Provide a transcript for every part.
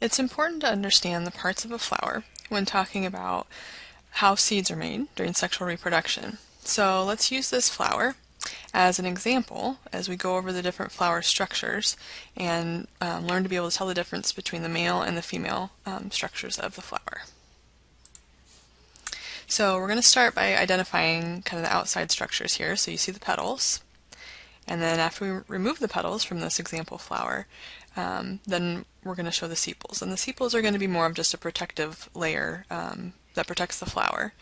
It's important to understand the parts of a flower when talking about how seeds are made during sexual reproduction. So let's use this flower as an example as we go over the different flower structures and um, learn to be able to tell the difference between the male and the female um, structures of the flower. So we're going to start by identifying kind of the outside structures here. So you see the petals. And then after we remove the petals from this example flower, um, then we're going to show the sepals. And the sepals are going to be more of just a protective layer um, that protects the flower.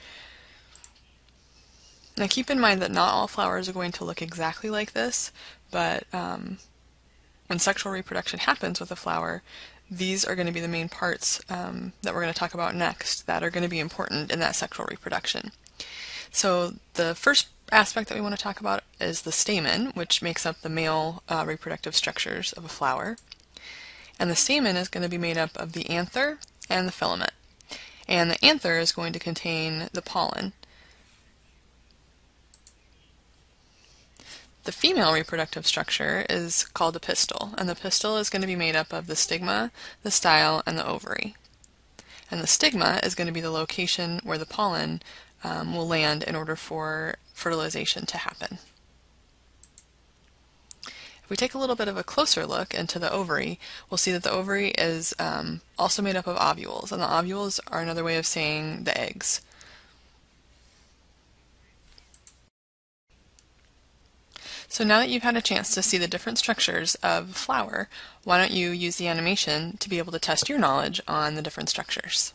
Now keep in mind that not all flowers are going to look exactly like this, but um, when sexual reproduction happens with a flower, these are going to be the main parts um, that we're going to talk about next that are going to be important in that sexual reproduction. So the first aspect that we want to talk about is the stamen, which makes up the male uh, reproductive structures of a flower. And the stamen is going to be made up of the anther and the filament. And the anther is going to contain the pollen. The female reproductive structure is called the pistil, and the pistil is going to be made up of the stigma, the style, and the ovary. And the stigma is going to be the location where the pollen um, will land in order for fertilization to happen. If we take a little bit of a closer look into the ovary, we'll see that the ovary is um, also made up of ovules, and the ovules are another way of saying the eggs. So now that you've had a chance to see the different structures of flower, why don't you use the animation to be able to test your knowledge on the different structures.